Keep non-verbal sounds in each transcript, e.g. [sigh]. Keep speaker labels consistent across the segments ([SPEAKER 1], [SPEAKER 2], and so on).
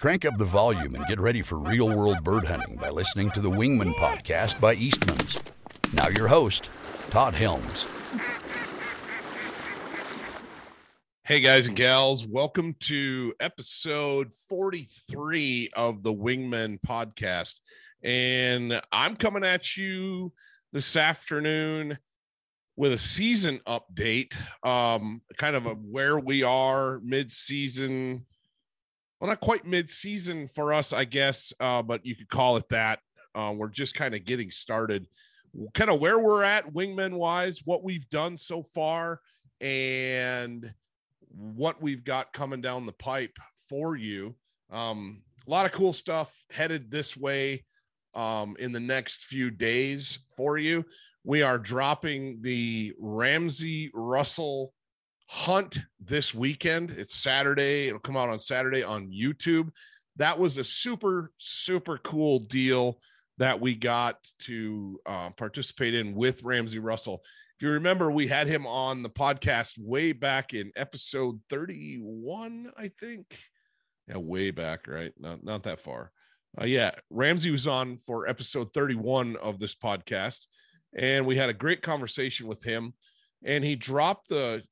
[SPEAKER 1] Crank up the volume and get ready for real world bird hunting by listening to the Wingman podcast by Eastman's. Now, your host, Todd Helms.
[SPEAKER 2] Hey, guys and gals, welcome to episode 43 of the Wingman podcast. And I'm coming at you this afternoon with a season update, um, kind of a where we are mid season well, not quite mid-season for us, I guess, uh, but you could call it that. Uh, we're just kind of getting started, kind of where we're at wingman wise, what we've done so far, and what we've got coming down the pipe for you. Um, a lot of cool stuff headed this way um, in the next few days for you. We are dropping the Ramsey Russell hunt this weekend. It's Saturday. It'll come out on Saturday on YouTube. That was a super, super cool deal that we got to uh, participate in with Ramsey Russell. If you remember, we had him on the podcast way back in episode 31, I think. Yeah, way back, right? Not not that far. Uh, yeah, Ramsey was on for episode 31 of this podcast, and we had a great conversation with him. And he dropped the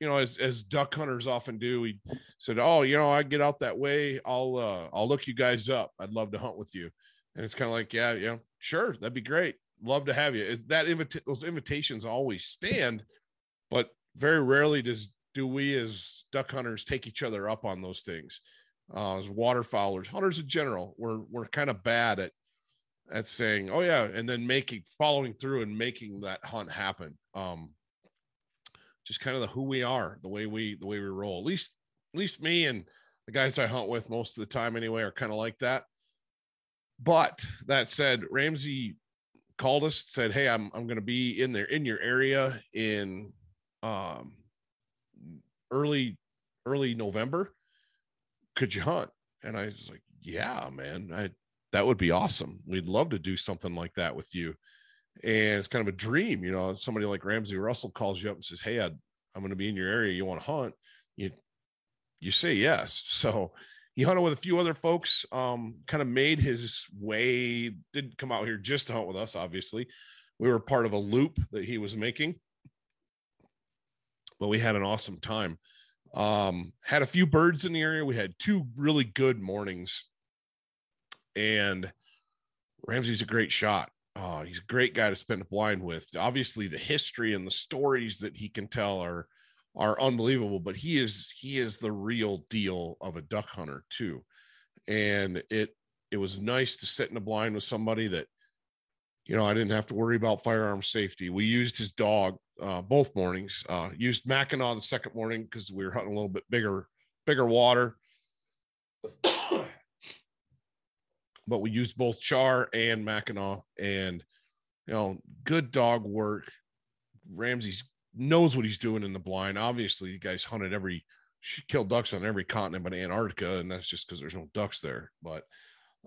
[SPEAKER 2] you know, as as duck hunters often do, he said, "Oh, you know, I get out that way. I'll uh, I'll look you guys up. I'd love to hunt with you." And it's kind of like, yeah, yeah, sure, that'd be great. Love to have you. That invita- those invitations always stand, but very rarely does do we as duck hunters take each other up on those things. Uh, as waterfowlers, hunters in general, we're we're kind of bad at at saying, "Oh yeah," and then making following through and making that hunt happen. Um, just kind of the who we are, the way we the way we roll. At least at least me and the guys I hunt with most of the time anyway are kind of like that. But that said, Ramsey called us, said, Hey, I'm I'm gonna be in there in your area in um early early November. Could you hunt? And I was like, Yeah, man, I that would be awesome. We'd love to do something like that with you and it's kind of a dream you know somebody like ramsey russell calls you up and says hey i am going to be in your area. You want to hunt? You you say yes. [laughs] So he hunted with a few other folks um, kind of made his way didn't come out here just to hunt with us obviously. We were part of a loop that he was making. But we had an awesome time. Um, had a few birds in the area. We had two really good mornings. And ramsey's a great shot oh, he's a great guy to spend a blind with. Obviously, the history and the stories that he can tell are are unbelievable. But he is he is the real deal of a duck hunter too, and it it was nice to sit in a blind with somebody that you know I didn't have to worry about firearm safety. We used his dog uh, both mornings. Uh, used Mackinaw the second morning because we were hunting a little bit bigger bigger water. But we used both Char and Mackinaw, and you know, good dog work. Ramsey's knows what he's doing in the blind. Obviously, you guys hunted every she killed ducks on every continent but Antarctica, and that's just because there's no ducks there. But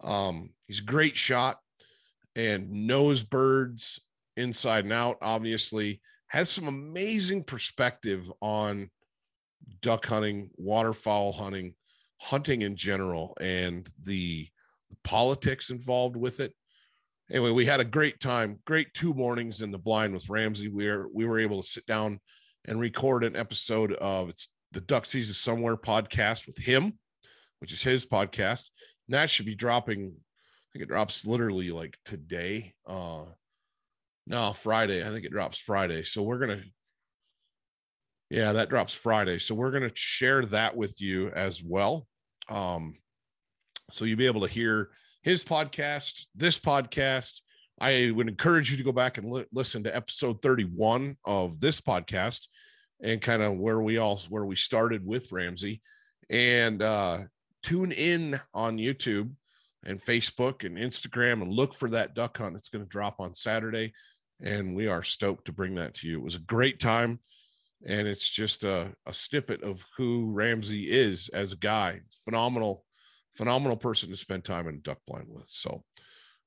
[SPEAKER 2] um, he's a great shot and knows birds inside and out. Obviously, has some amazing perspective on duck hunting, waterfowl hunting, hunting in general, and the politics involved with it. Anyway, we had a great time, great two mornings in the blind with Ramsey. We were we were able to sit down and record an episode of it's the Duck Season Somewhere podcast with him, which is his podcast. And that should be dropping. I think it drops literally like today. Uh no, Friday. I think it drops Friday. So we're gonna yeah, that drops Friday. So we're gonna share that with you as well. Um, so you'll be able to hear his podcast, this podcast. I would encourage you to go back and li- listen to episode 31 of this podcast and kind of where we all where we started with Ramsey and uh tune in on YouTube and Facebook and Instagram and look for that duck hunt. It's going to drop on Saturday and we are stoked to bring that to you. It was a great time and it's just a, a snippet of who Ramsey is as a guy. Phenomenal phenomenal person to spend time in duck blind with. So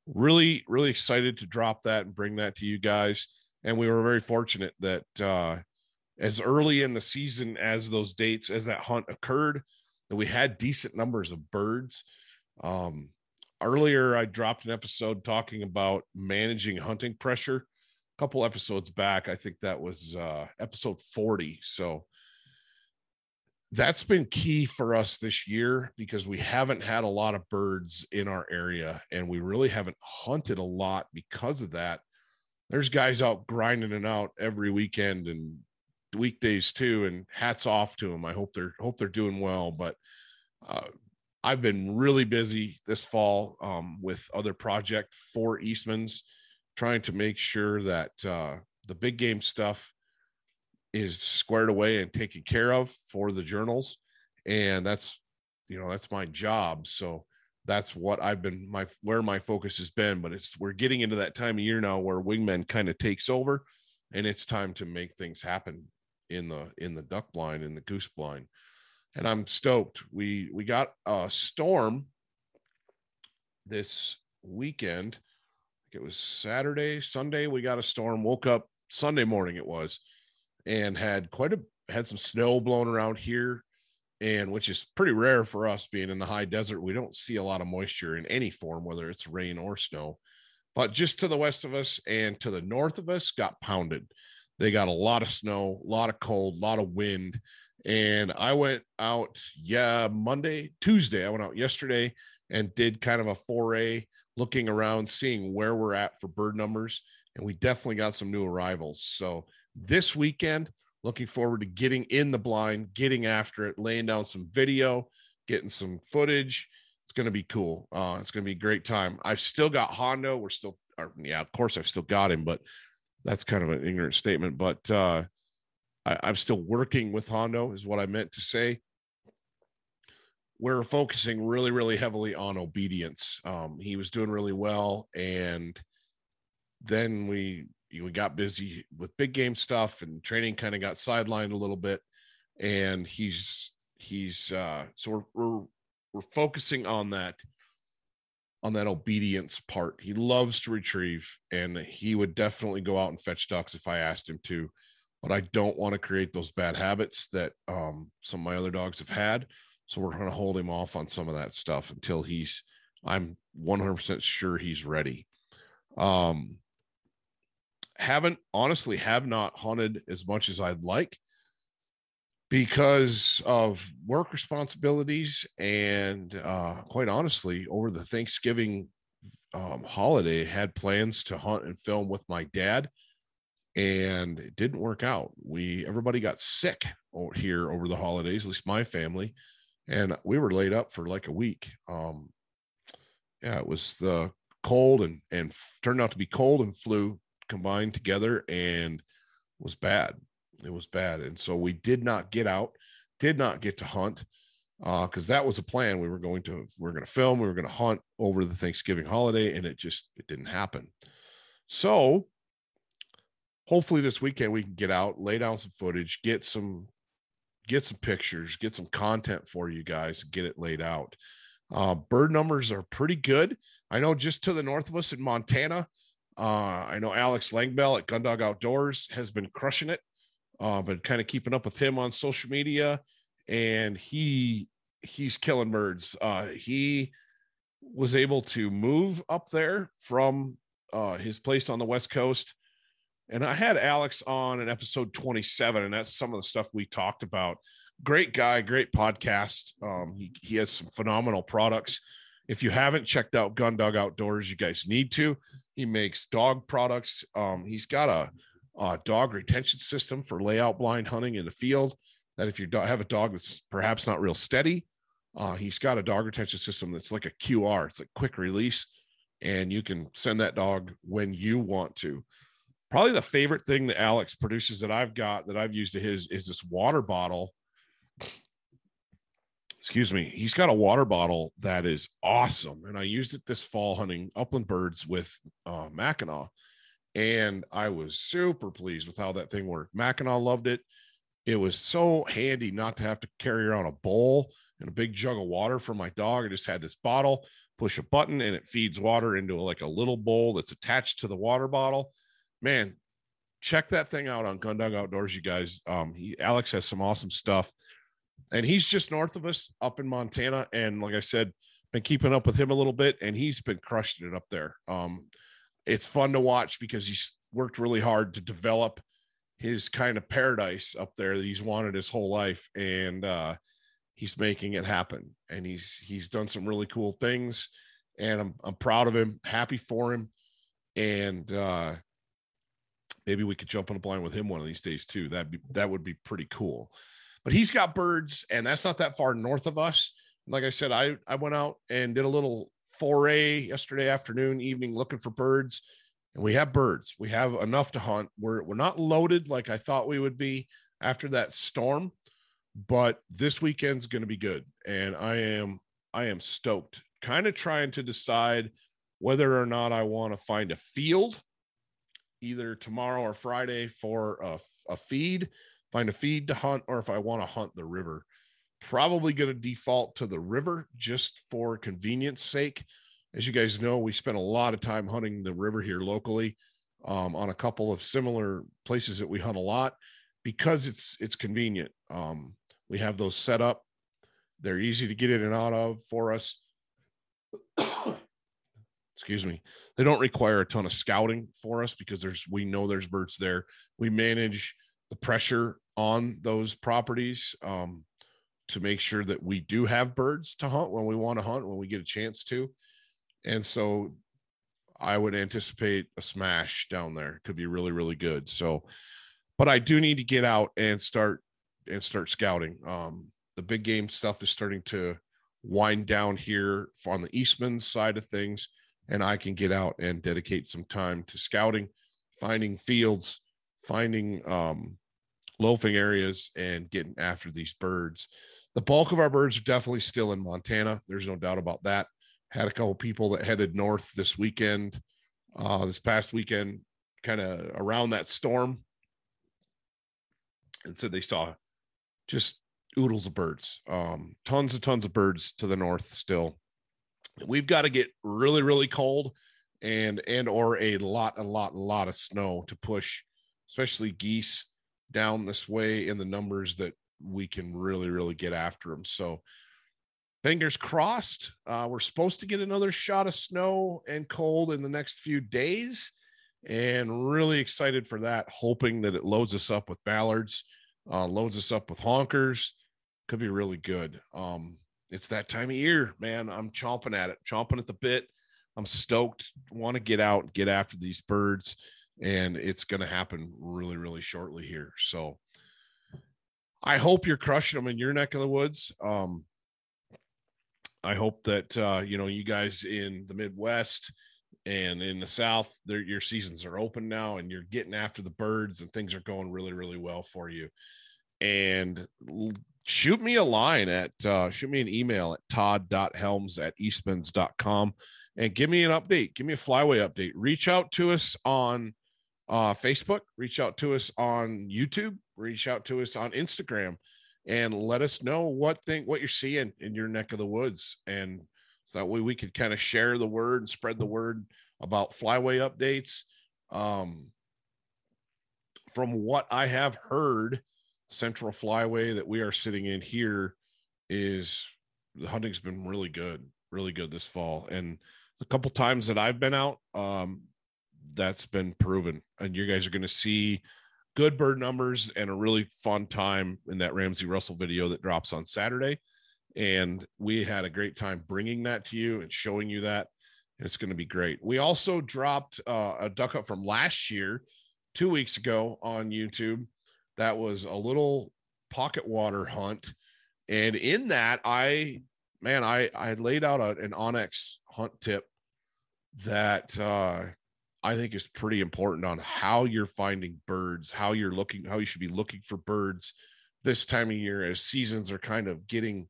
[SPEAKER 2] really, really excited to drop that and bring that to you guys. And we were very fortunate that uh, as early in the season as those dates, as that hunt occurred, that we had decent numbers of birds. Um, earlier, I dropped an episode talking about managing hunting pressure. A couple episodes back, I think that was uh, episode 40. So that's been key for us this year because we haven't had a lot of birds in our area and we really haven't hunted a lot because of that. There's guys out grinding it out every weekend and weekdays too and hats off to them. I hope they're hope they're doing well, but uh, I've been really busy this fall um, with other project for Eastman's trying to make sure that uh, the big game stuff is squared away and taken care of for the journals. And that's you know that's my job. So that's what i've been my where my focus has been but it's we're getting into that time of year now where wingman kind of takes over and it's time to make things happen in the in the duck blind in the goose blind. And i'm stoked. We we got a storm this weekend. It was saturday sunday we got a storm. Woke up sunday morning it was and had quite a had some snow blown around here and which is pretty rare for us being in the high desert. We don't see a lot of moisture in any form whether it's rain or snow but just to the west of us and to the north of us got pounded. They got a lot of snow a lot of cold a lot of wind and i went out yeah monday tuesday i went out yesterday and did kind of a foray looking around seeing where we're at for bird numbers and we definitely got some new arrivals. So this weekend. Looking forward to getting in the blind, getting after it, laying down some video, getting some footage. It's going to be cool. Uh, it's going to be a great time. I've still got Hondo. We're still, or, yeah, of course, I've still got him, but that's kind of an ignorant statement. But uh, I, I'm still working with Hondo, is what I meant to say we're focusing really, really heavily on obedience. Um, he was doing really well, and then we we got busy with big game stuff and training kind of got sidelined a little bit. And he's he's uh so we're we're we're focusing on that on that obedience part. He loves to retrieve and he would definitely go out and fetch ducks if i asked him to. But i don't want to create those bad habits that um some of my other dogs have had. So we're going to hold him off on some of that stuff until he's i'm 100% sure he's ready. Um haven't honestly have not hunted as much as I'd like because of work responsibilities and uh, quite honestly over the Thanksgiving um, holiday had plans to hunt and film with my dad and it didn't work out. We everybody got sick here over the holidays, at least my family, and we were laid up for like a week. Um, yeah, it was the cold and and turned out to be cold and flu combined together and was bad. It was bad. And so we did not get out, did not get to hunt because uh, that was a plan. We were going to we are going to film, we were going to hunt over the Thanksgiving holiday, and it just it didn't happen. So hopefully this weekend we can get out, lay down some footage, get some get some pictures, get some content for you guys, get it laid out. Uh, bird numbers are pretty good. I know just to the north of us in Montana, uh, I know Alex Langbell at Gundog Outdoors has been crushing it. Uh, been kind of keeping up with him on social media, and he he's killing birds. Uh, he was able to move up there from uh, his place on the west coast. And I had Alex on in episode 27, and that's some of the stuff we talked about. Great guy, great podcast. Um, he, he has some phenomenal products. If you haven't checked out Gundog Outdoors, you guys need to. He makes dog products. Um, he's got a, a, dog retention system for layout blind hunting in the field. That if you have a dog that's perhaps not real steady, uh, he's got a dog retention system that's like a QR. It's like quick release, and you can send that dog when you want to. Probably the favorite thing that Alex produces that I've got that I've used to his is this water bottle excuse me, he's got a water bottle that is awesome. And I used it this fall hunting upland birds with uh, Mackinaw. And I was super pleased with how that thing worked. Mackinaw loved it. It was so handy not to have to carry around a bowl and a big jug of water for my dog. I just had this bottle, push a button, and it feeds water into like a little bowl that's attached to the water bottle. Man, check that thing out on Gundog Outdoors, you guys. Um, he Alex has some awesome stuff and he's just north of us up in Montana. And like I said, been keeping up with him a little bit, and he's been crushing it up there. Um, it's fun to watch because he's worked really hard to develop his kind of paradise up there that he's wanted his whole life, and uh, he's making it happen. And he's he's done some really cool things, and I'm I'm proud of him, happy for him, and uh, maybe we could jump on a blind with him one of these days too. That'd be that would be pretty cool. But he's got birds, and that's not that far north of us. Like I said, I I went out and did a little foray yesterday afternoon, evening, looking for birds, and we have birds. We have enough to hunt. We're we're not loaded like I thought we would be after that storm, but this weekend's going to be good, and I am I am stoked. Kind of trying to decide whether or not I want to find a field either tomorrow or Friday for a, a feed, find a feed to hunt, or if I want to hunt the river. Probably going to default to the river just for convenience sake. As you guys know, we spent a lot of time hunting the river here locally um, on a couple of similar places that we hunt a lot because it's it's convenient. Um, we have those set up; they're easy to get in and out of for us. [coughs] Excuse me. They don't require a ton of scouting for us because there's we know there's birds there. We manage the pressure on those properties. Um, to make sure that we do have birds to hunt when we want to hunt when we get a chance to. And so I would anticipate a smash down there. Could be really, really good. So, but I do need to get out and start and start scouting. Um, the big game stuff is starting to wind down here on the Eastman side of things, and I can get out and dedicate some time to scouting, finding fields, finding um, loafing areas, and getting after these birds the bulk of our birds are definitely still in Montana. There's no doubt about that. Had a couple people that headed north this weekend, uh, this past weekend, kind of around that storm, and said they saw just oodles of birds, um, tons and tons of birds to the north still. We've got to get really, really cold and and or a lot, a lot, a lot of snow to push, especially geese down this way in the numbers that we can really, really get after them. So fingers crossed. Uh, we're supposed to get another shot of snow and cold in the next few days. And really excited for that, hoping that it loads us up with mallards, uh, loads us up with honkers. Could be really good. Um, it's that time of year, man. I'm chomping at it, chomping at the bit. I'm stoked, want to get out, and get after these birds, and it's going to happen really, really shortly here. So, I hope you're crushing them in your neck of the woods. Um, I hope that uh, you know you guys in the Midwest and in the South, your seasons are open now, and you're getting after the birds, and things are going really, really well for you. And shoot me a line at uh, shoot me an email at todd.helms at eastmans.com and give me an update. Give me a flyway update. Reach out to us on uh, Facebook, reach out to us on YouTube, reach out to us on Instagram, and let us know what thing what you're seeing in your neck of the woods. And so that way we could kind of share the word and spread the word about flyway updates. Um, from what I have heard, Central Flyway that we are sitting in here is the hunting's been really good, really good this fall. And a couple times that I've been out, um, that's been proven. And you guys are going to see good bird numbers and a really fun time in that Ramsey Russell video that drops on Saturday. And we had a great time bringing that to you and showing you that. It's going to be great. We also dropped uh, a duck up from last year, two weeks ago on YouTube. That was a little pocket water hunt. And in that, I, man, I, I laid out a, an onX hunt tip that uh, I think is pretty important on how you're finding birds, how you're looking, how you should be looking for birds this time of year as seasons are kind of getting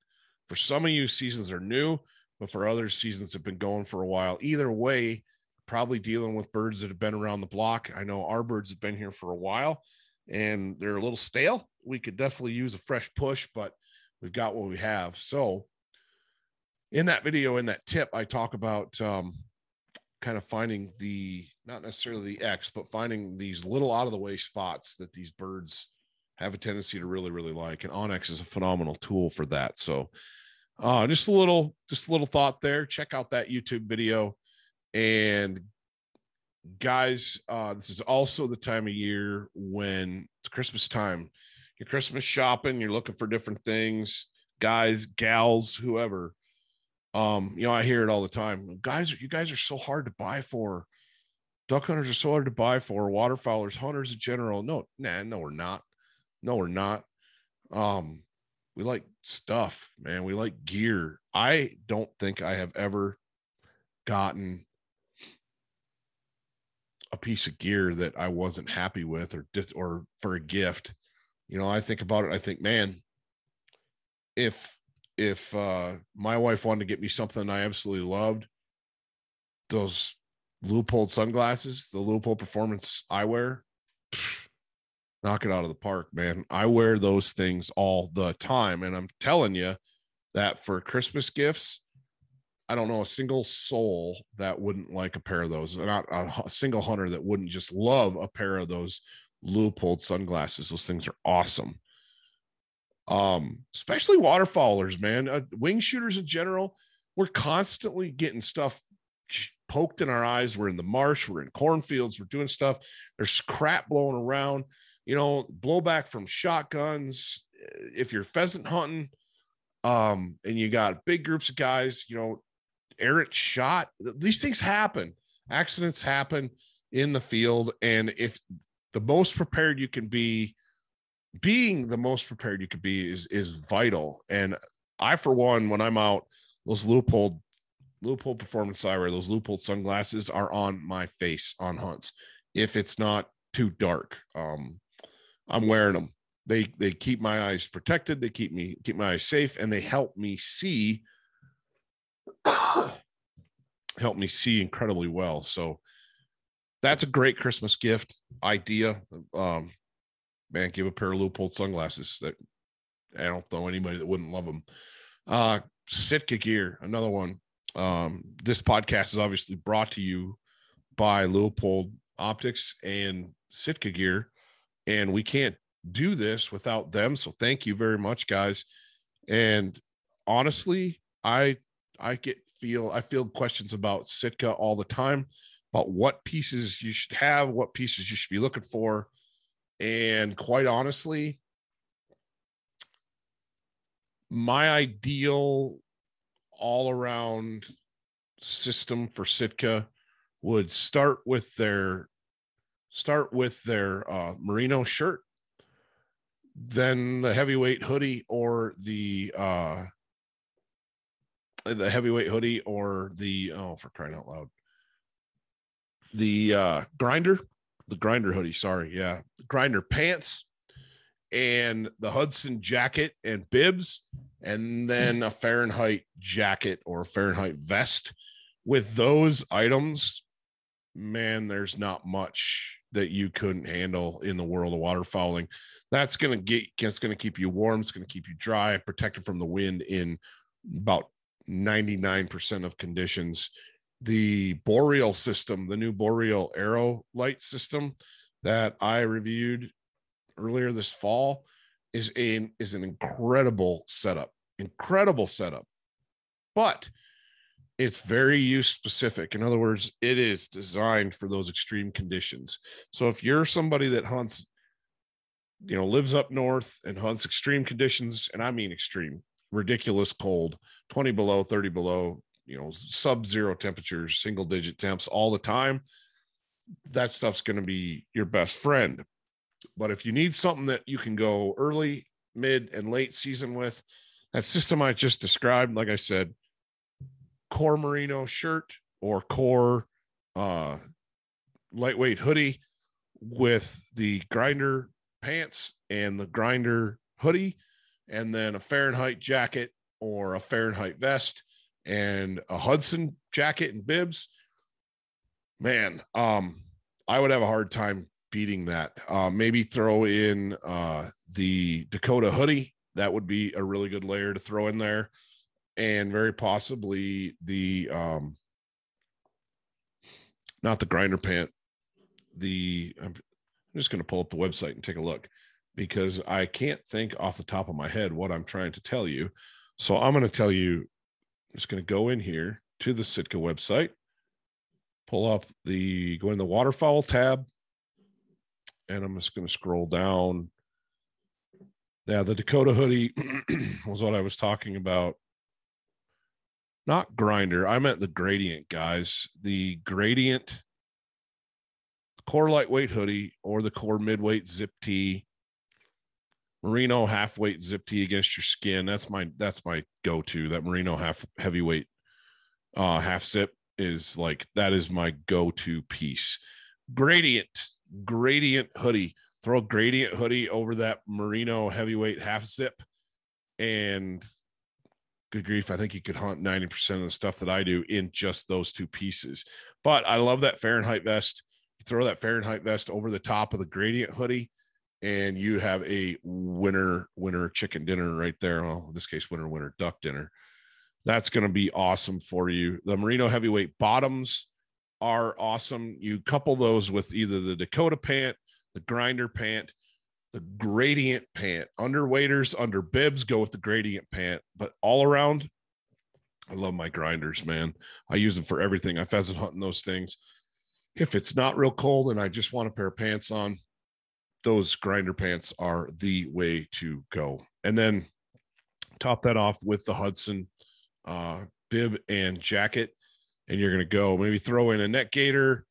[SPEAKER 2] for some of you seasons are new, but for others seasons have been going for a while. Either way, probably dealing with birds that have been around the block. I know our birds have been here for a while and they're a little stale. We could definitely use a fresh push, but we've got what we have. So in that video, in that tip, I talk about um, kind of finding the not necessarily the X, but finding these little out of the way spots that these birds have a tendency to really, really like. And onX is a phenomenal tool for that. So uh just a little, just a little thought there. Check out that YouTube video. And guys, uh, this is also the time of year when it's Christmas time. You're Christmas shopping, you're looking for different things, guys, gals, whoever. Um, you know, I hear it all the time. Guys, you guys are so hard to buy for. Duck hunters are so hard to buy for. Waterfowlers, hunters in general. No, nah, no, we're not. No, we're not. Um, we like stuff, man. We like gear. I don't think I have ever gotten a piece of gear that I wasn't happy with or dis- or for a gift. You know, I think about it. I think, man, if if uh my wife wanted to get me something I absolutely loved, those Leupold sunglasses, the Leupold performance eyewear, knock it out of the park, man. I wear those things all the time. And I'm telling you that for Christmas gifts, I don't know a single soul that wouldn't like a pair of those. Not a, single hunter that wouldn't just love a pair of those Leupold sunglasses. Those things are awesome. Um, especially waterfowlers, man. Uh, wing shooters in general, we're constantly getting stuff poked in our eyes. We're in the marsh, we're in cornfields, we're doing stuff. There's crap blowing around. You know, blowback from shotguns. If you're pheasant hunting, um, and you got big groups of guys, you know, errant shot. These things happen. Accidents happen in the field. And if the most prepared you can be, being the most prepared you could be is is vital. And I, for one, when I'm out, those Leupold Leupold performance eyewear, those Leupold sunglasses are on my face on hunts. If it's not too dark, um, I'm wearing them. They they keep my eyes protected. They keep me keep my eyes safe, and they help me see [coughs] help me see incredibly well. So that's a great Christmas gift idea. Um, man, give a pair of Leupold sunglasses that I don't know anybody that wouldn't love them. Uh, Sitka gear, another one. Um, this podcast is obviously brought to you by Leupold Optics and Sitka gear, and we can't do this without them. So thank you very much, guys. And honestly, I I get feel I feel questions about Sitka all the time about what pieces you should have, what pieces you should be looking for. And quite honestly, my ideal all around system for Sitka would start with their start with their uh, merino shirt, then the heavyweight hoodie or the uh, the heavyweight hoodie or the oh for crying out loud the uh grinder the grinder hoodie sorry yeah. Grinder pants and the hudson jacket and bibs and then a fahrenheit jacket or fahrenheit vest. With those items man there's not much that you couldn't handle in the world of waterfowling. That's to get it's to keep you warm it's to keep you dry protected from the wind in about 99% of conditions. The Boreal system, the new Boreal Aero light system that I reviewed earlier this fall is a is an incredible setup. Incredible setup. But it's very use specific. In other words, it is designed for those extreme conditions. So if you're somebody that hunts you know lives up north and hunts extreme conditions and I mean extreme ridiculous cold 20 below 30 below you know sub zero temperatures single digit temps all the time that stuff's going to be your best friend. But if you need something that you can go early mid and late season with that system i just described like i said core merino shirt or core uh lightweight hoodie with the grinder pants and the grinder hoodie and then a Fahrenheit jacket or a Fahrenheit vest and a Hudson jacket and bibs, man, um, I would have a hard time beating that. Uh, maybe throw in uh, the Dakota hoodie. That would be a really good layer to throw in there. And very possibly the, um, not the grinder pant, the, I'm just going to pull up the website and take a look because I can't think off the top of my head what I'm trying to tell you. So I'm going to tell you, just going to go in here to the Sitka website, pull up the, go in the waterfowl tab, and I'm just going to scroll down. Yeah, the Dakota hoodie [clears throat] was what I was talking about. Not grinder. I meant the gradient, guys. The gradient core lightweight hoodie or the core midweight zip tee merino half weight zip tee against your skin that's my that's my go-to. That merino half heavyweight uh half zip is like that is my go-to piece. Gradient gradient hoodie. Throw a gradient hoodie over that merino heavyweight half zip and good grief i think you could hunt 90% of the stuff that i do in just those two pieces. But i love that fahrenheit vest. You throw that Fahrenheit vest over the top of the gradient hoodie, and you have a winter winter chicken dinner right there. Well, in this case, winter winter duck dinner. That's going to be awesome for you. The merino heavyweight bottoms are awesome. You couple those with either the Dakota pant, the grinder pant, the gradient pant. Under waders, under bibs, go with the gradient pant. But all around, I love my grinders, man. I use them for everything. I pheasant hunting those things if it's not real cold and I just want a pair of pants on, those grinder pants are the way to go. And then top that off with the Hudson uh, bib and jacket. And you're going to go maybe throw in a neck gaiter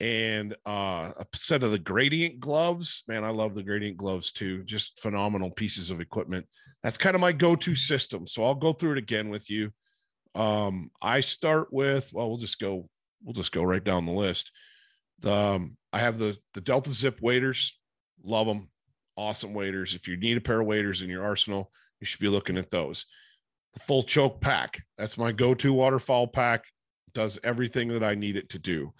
[SPEAKER 2] and uh, a set of the gradient gloves. Man, I love the gradient gloves too. Just phenomenal pieces of equipment. That's kind of my go to system. So I'll go through it again with you. Um, I start with, well, we'll just go, we'll just go right down the list. Um, I have the the Delta Zip waders, love them, awesome waders. If you need a pair of waders in your arsenal, you should be looking at those. The full choke pack, that's my go-to waterfowl pack. Does everything that I need it to do.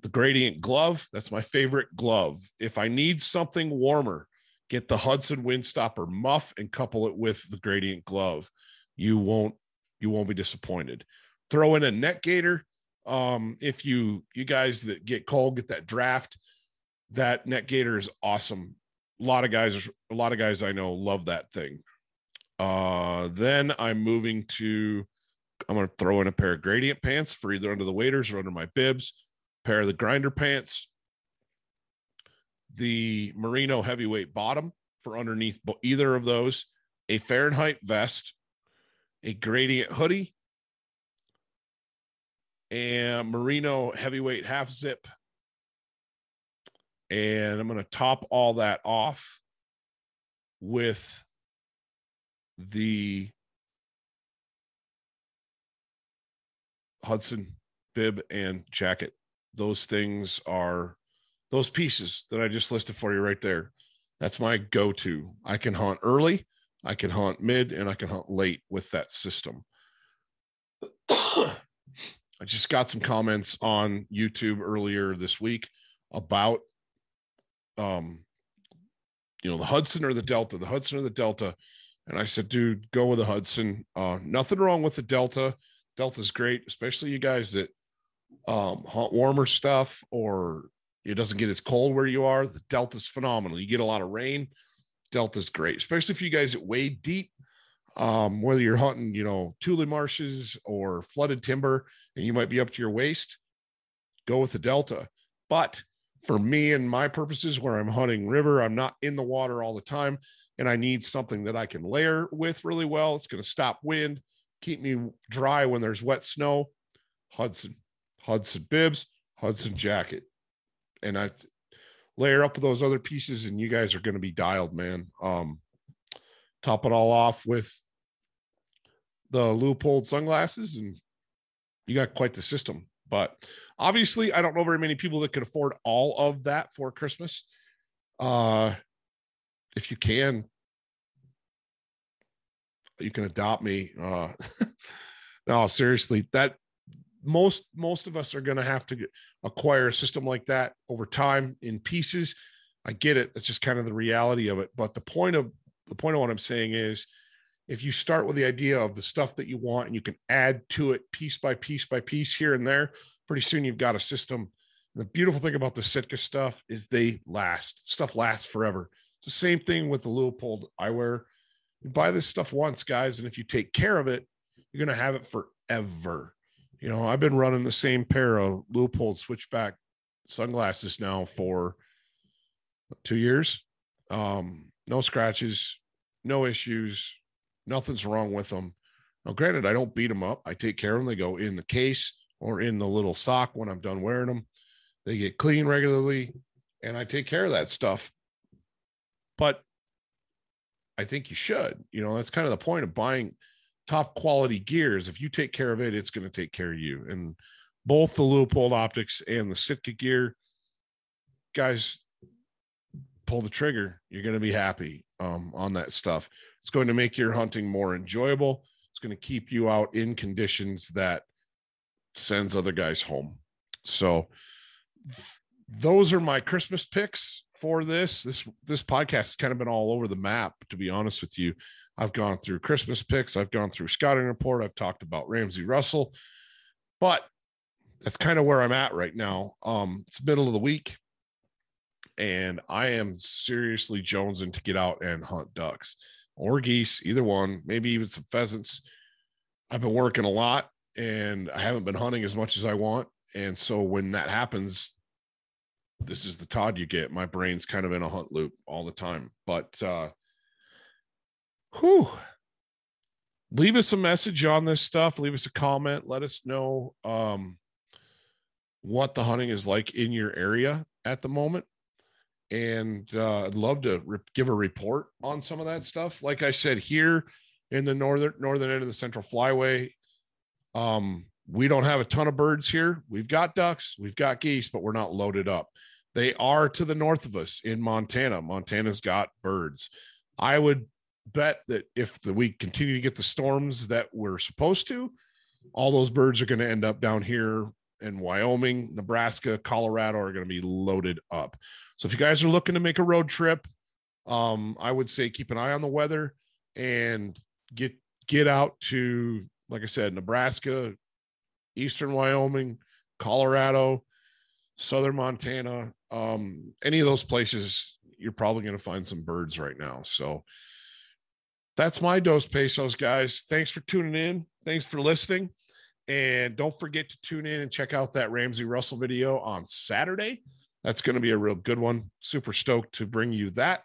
[SPEAKER 2] The gradient glove, that's my favorite glove. If I need something warmer, get the Hudson Windstopper muff and couple it with the gradient glove. You won't you won't be disappointed. Throw in a neck gaiter um, if you you guys that get cold get that draft, that neck gaiter is awesome. A lot of guys, a lot of guys I know love that thing. Uh, then I'm moving to. I'm going to throw in a pair of gradient pants for either under the waders or under my bibs. Pair of the grinder pants. The merino heavyweight bottom for underneath either of those. A Fahrenheit vest, a gradient hoodie, and merino heavyweight half zip. And I'm going to top all that off with the Hudson bib and jacket. Those things are those pieces that I just listed for you right there. That's my go to. I can hunt early, I can hunt mid, and I can hunt late with that system. [coughs] I just got some comments on YouTube earlier this week about um you know the Hudson or the Delta, the Hudson or the Delta. And I said, dude, go with the Hudson. Uh nothing wrong with the Delta. Delta's great, especially you guys that um hunt warmer stuff or it doesn't get as cold where you are. The Delta's phenomenal. You get a lot of rain. Delta's great, especially for you guys that wade deep um, whether you're hunting, you know, tule marshes or flooded timber, and you might be up to your waist, go with the Delta. But for me and my purposes, where I'm hunting river, I'm not in the water all the time, and I need something that I can layer with really well. It's going to stop wind, keep me dry when there's wet snow. Hudson, Hudson bibs, Hudson jacket, and I layer up with those other pieces, and you guys are going to be dialed, man. Um, top it all off with the Leupold sunglasses, and you got quite the system. But obviously, I don't know very many people that could afford all of that for Christmas. Uh, if you can, you can adopt me. Uh, [laughs] no, seriously, that most most of us are going to have to acquire a system like that over time in pieces. I get it. That's just kind of the reality of it. But the point of the point of what I'm saying is if you start with the idea of the stuff that you want and you can add to it piece by piece by piece here and there, pretty soon you've got a system. And the beautiful thing about the Sitka stuff is they last. Stuff lasts forever. It's the same thing with the Leupold eyewear. You buy this stuff once, guys, and if you take care of it, you're going to have it forever. You know, I've been running the same pair of Leupold switchback sunglasses now for two years. Um, no scratches, no issues, nothing's wrong with them. Now, granted, I don't beat them up. I take care of them. They go in the case or in the little sock when I'm done wearing them. They get clean regularly, and I take care of that stuff. But I think you should. You know, that's kind of the point of buying top quality gears. If you take care of it, it's going to take care of you. And both the Leupold optics and the Sitka gear, guys, pull the trigger. You're going to be happy um, on that stuff. It's going to make your hunting more enjoyable. It's going to keep you out in conditions that sends other guys home. So those are my Christmas picks for this. This this podcast has kind of been all over the map, to be honest with you. I've gone through Christmas picks, I've gone through scouting report, I've talked about Ramsey Russell, but that's kind of where I'm at right now. Um, it's middle of the week, and I am seriously jonesing to get out and hunt ducks or geese, either one, maybe even some pheasants. I've been working a lot and I haven't been hunting as much as I want. And so when that happens, this is the Todd you get. My brain's kind of in a hunt loop all the time. But uh whew, leave us a message on this stuff. Leave us a comment. Let us know um what the hunting is like in your area at the moment. And uh, I'd love to re- give a report on some of that stuff. Like I said, here in the northern northern end of the Central Flyway, um, we don't have a ton of birds here. We've got ducks, we've got geese, but we're not loaded up. They are to the north of us in Montana. Montana's got birds. I would bet that if the, we continue to get the storms that we're supposed to, all those birds are going to end up down here in Wyoming, Nebraska, Colorado are going to be loaded up. So if you guys are looking to make a road trip, um, I would say keep an eye on the weather and get get out to like I said, Nebraska, eastern Wyoming, Colorado, southern Montana, um, any of those places, you're probably going to find some birds right now. So that's my dose Pesos, guys. Thanks for tuning in. Thanks for listening. And don't forget to tune in and check out that Ramsey Russell video on Saturday. That's going to be a real good one. Super stoked to bring you that.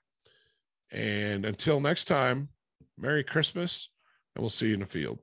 [SPEAKER 2] And until next time, Merry Christmas, and we'll see you in the field.